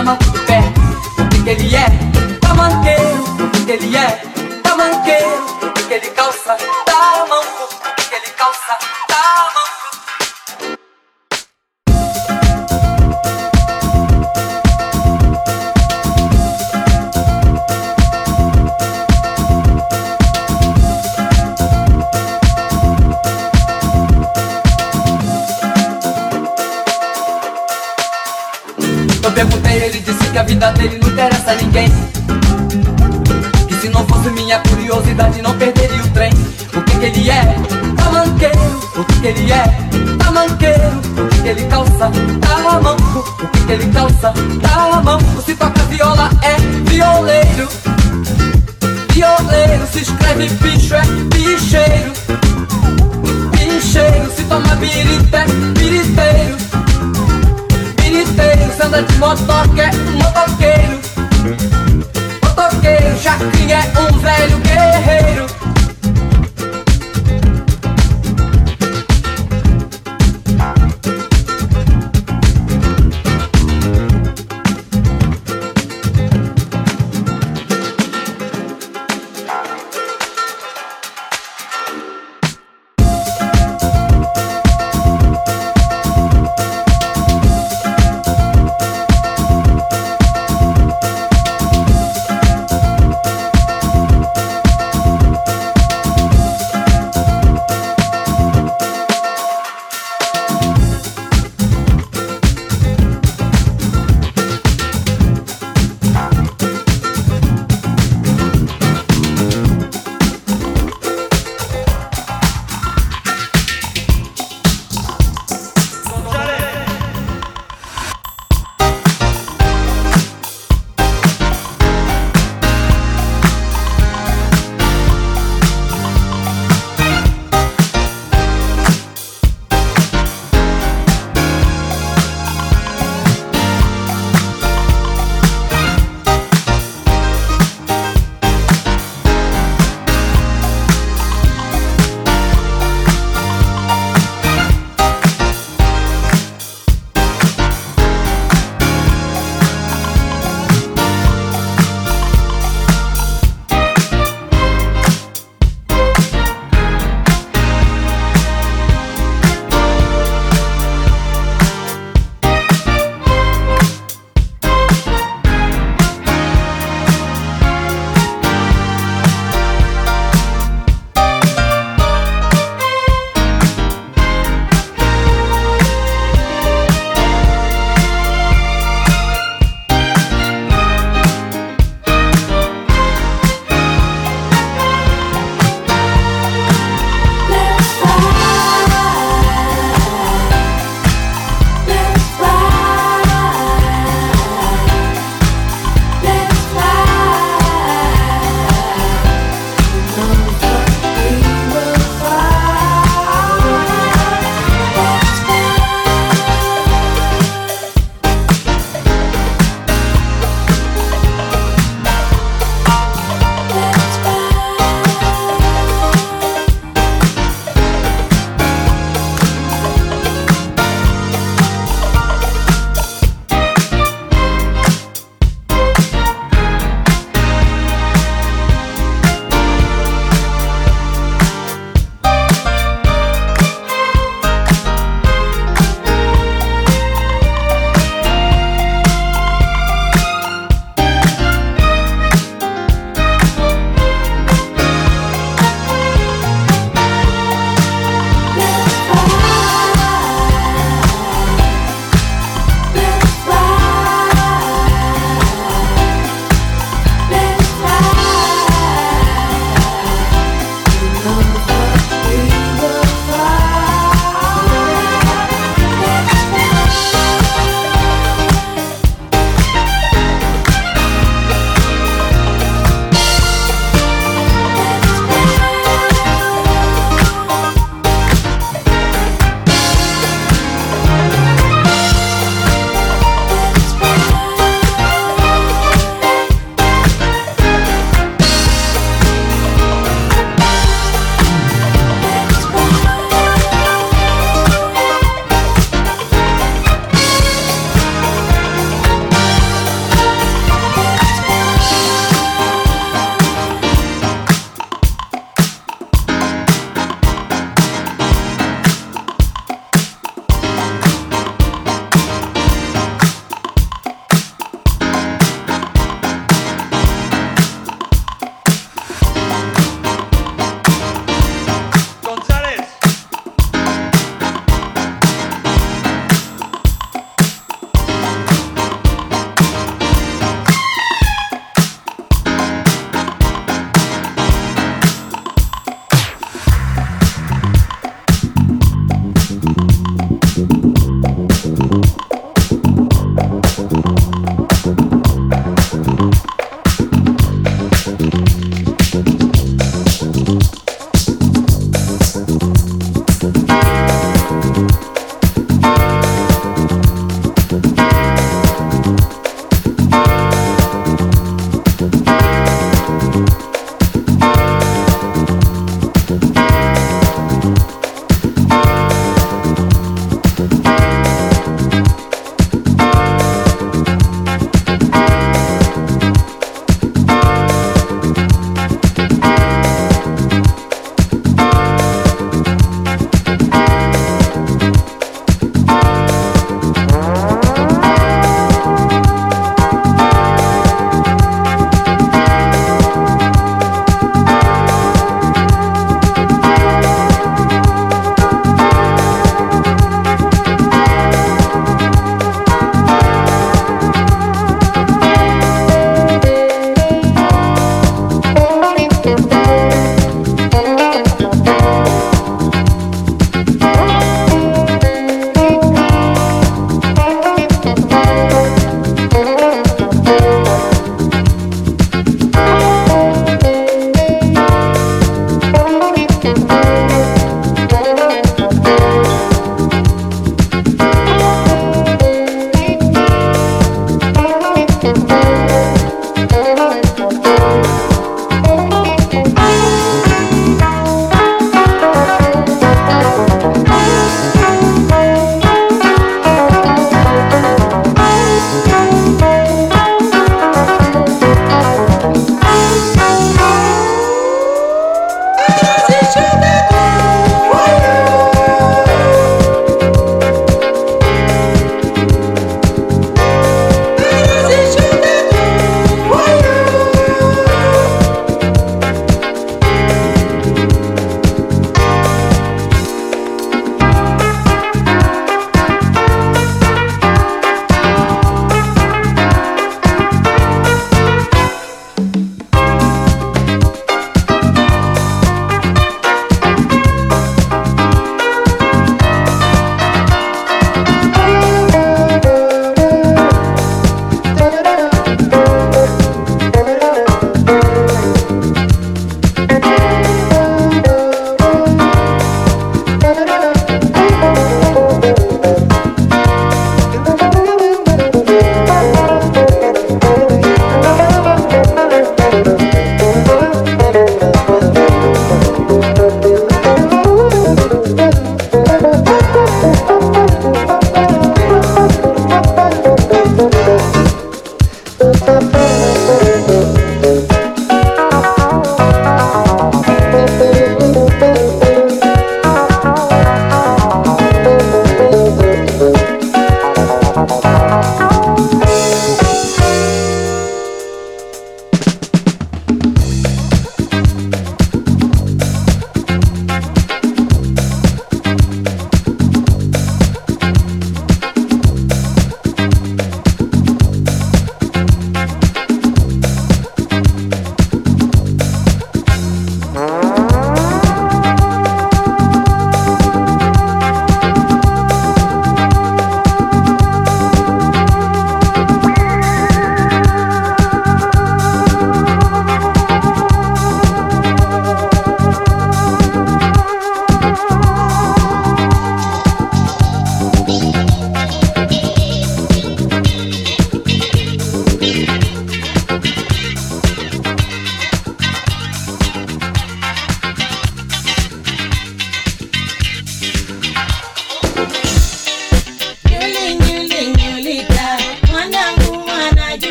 o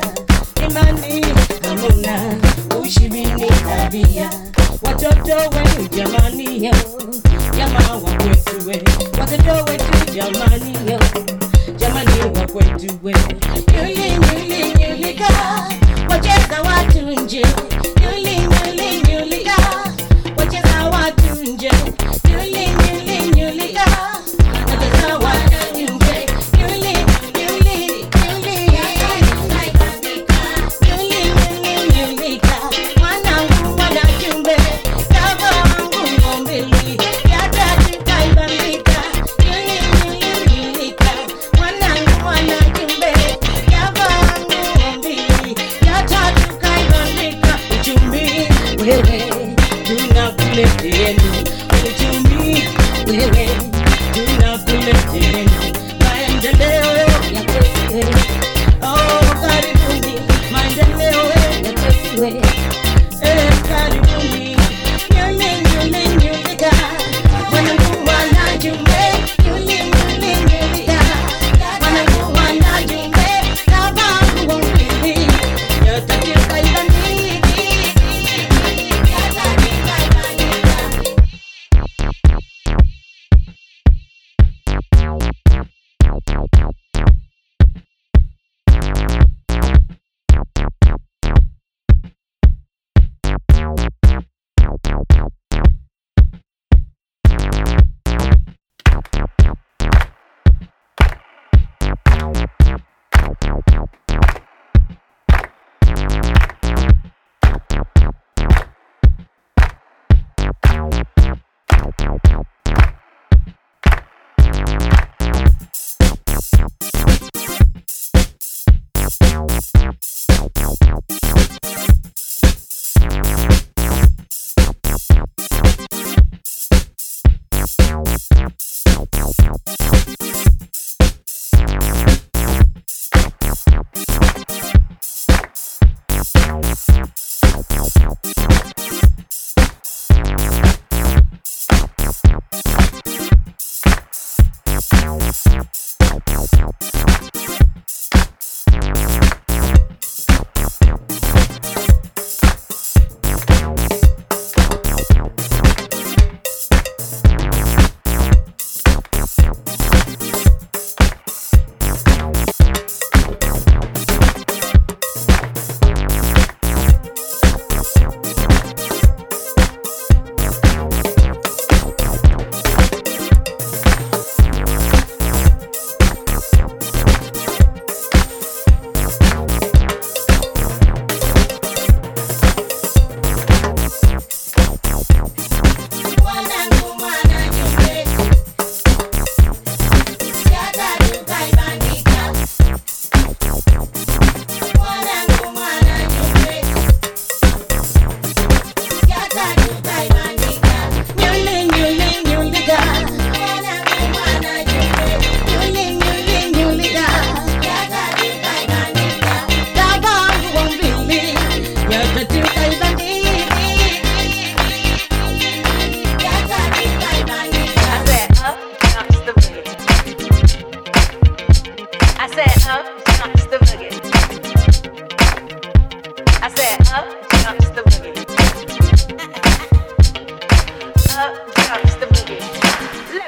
tabia. Imani hamuna ushibini tabia. Watoto wenu jamani yo. What wa kwetu we. Watoto wetu jamani yo. Jamani wa kwetu we. Yo, yo, yo.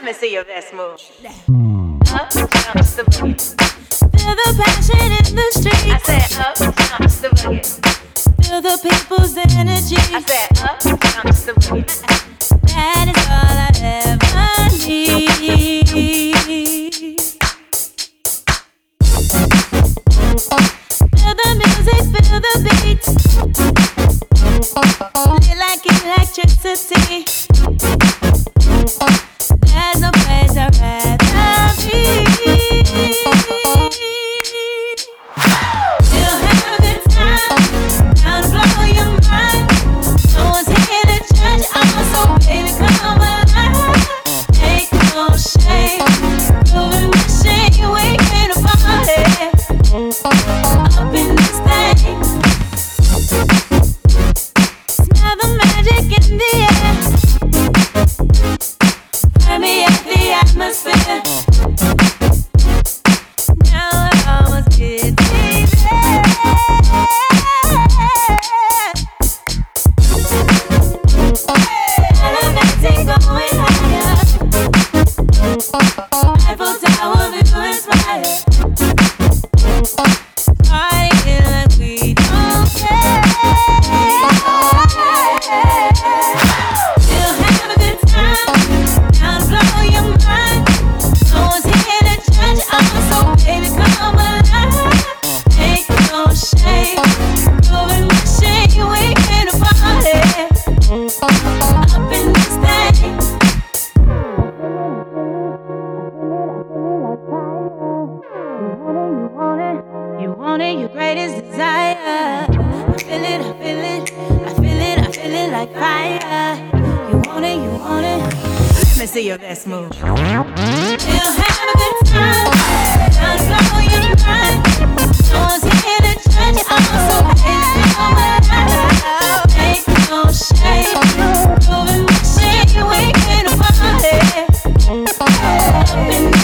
me see your best move. Up jumps the boogie. Feel the passion in the streets. I said up jumps the boogie. Feel the people's energy. I said up jumps the boogie. That is all I ever need. Feel the music, feel the beat. Feel like electricity up in this thing. Smell the like fire. You want it, you want it. Let me see your best move. We'll have a good time, to blow your mind. No one's here to judge us, so baby, come alive. Ain't no shame, moving up in this thing.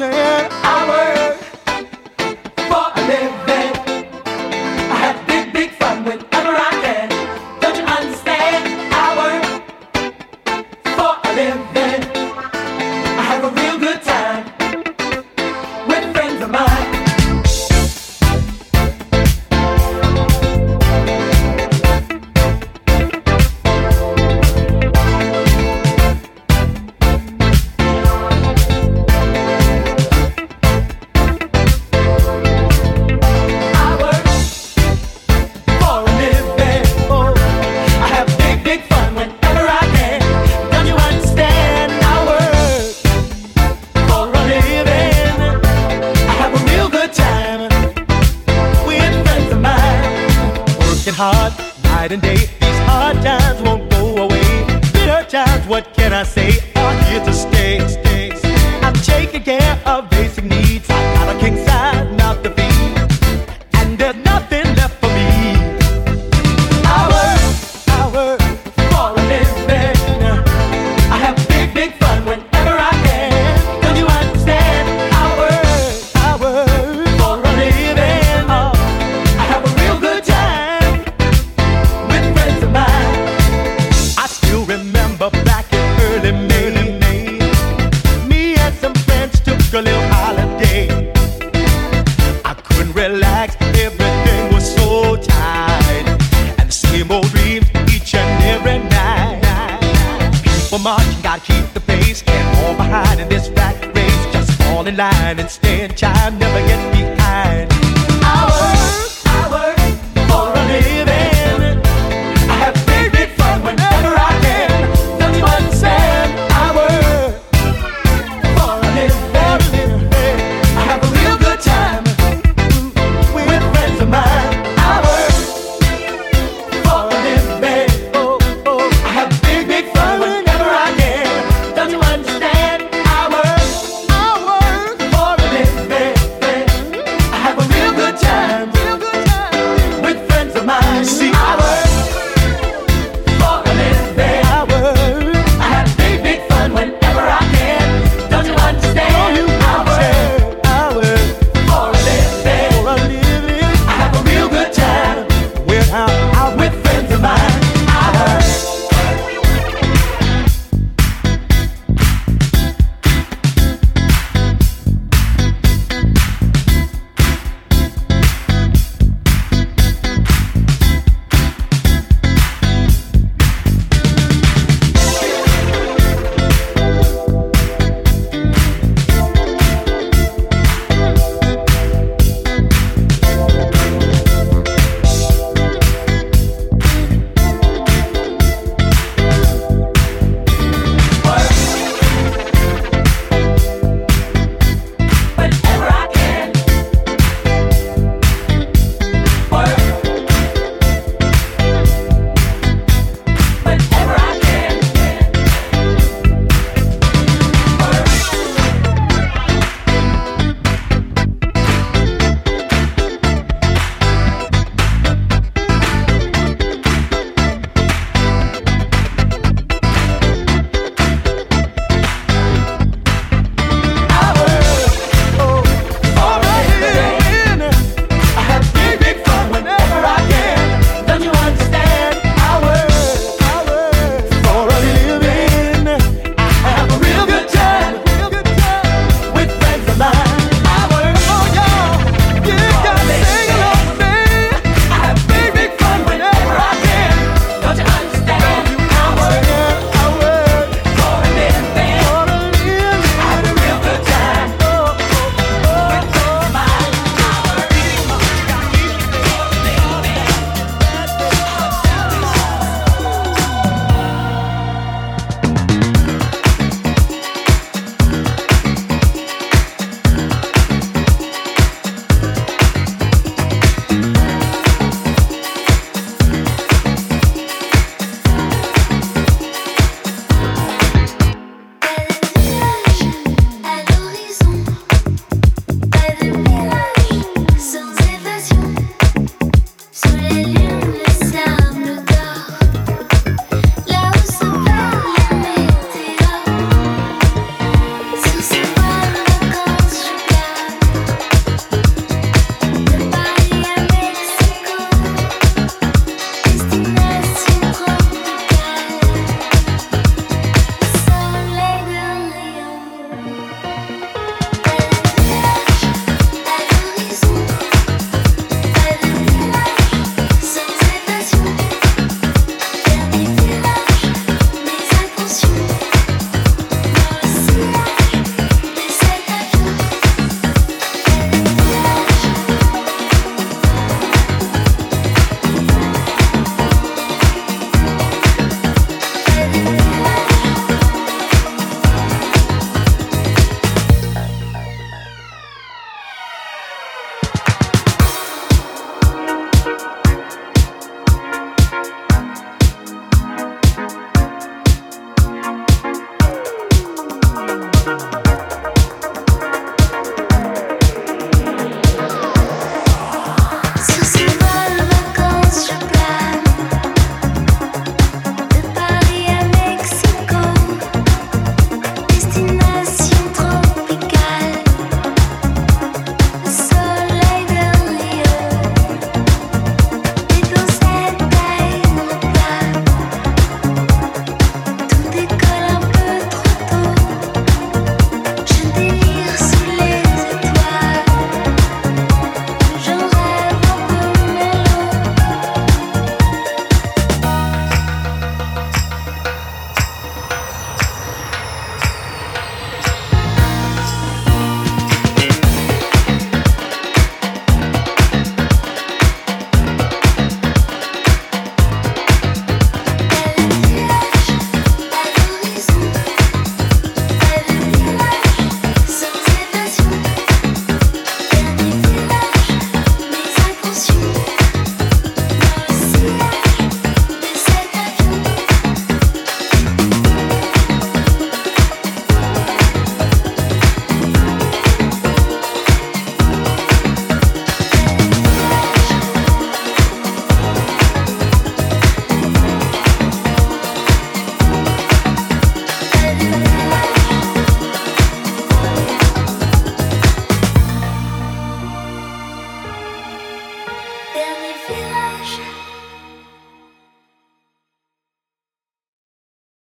I what can I say?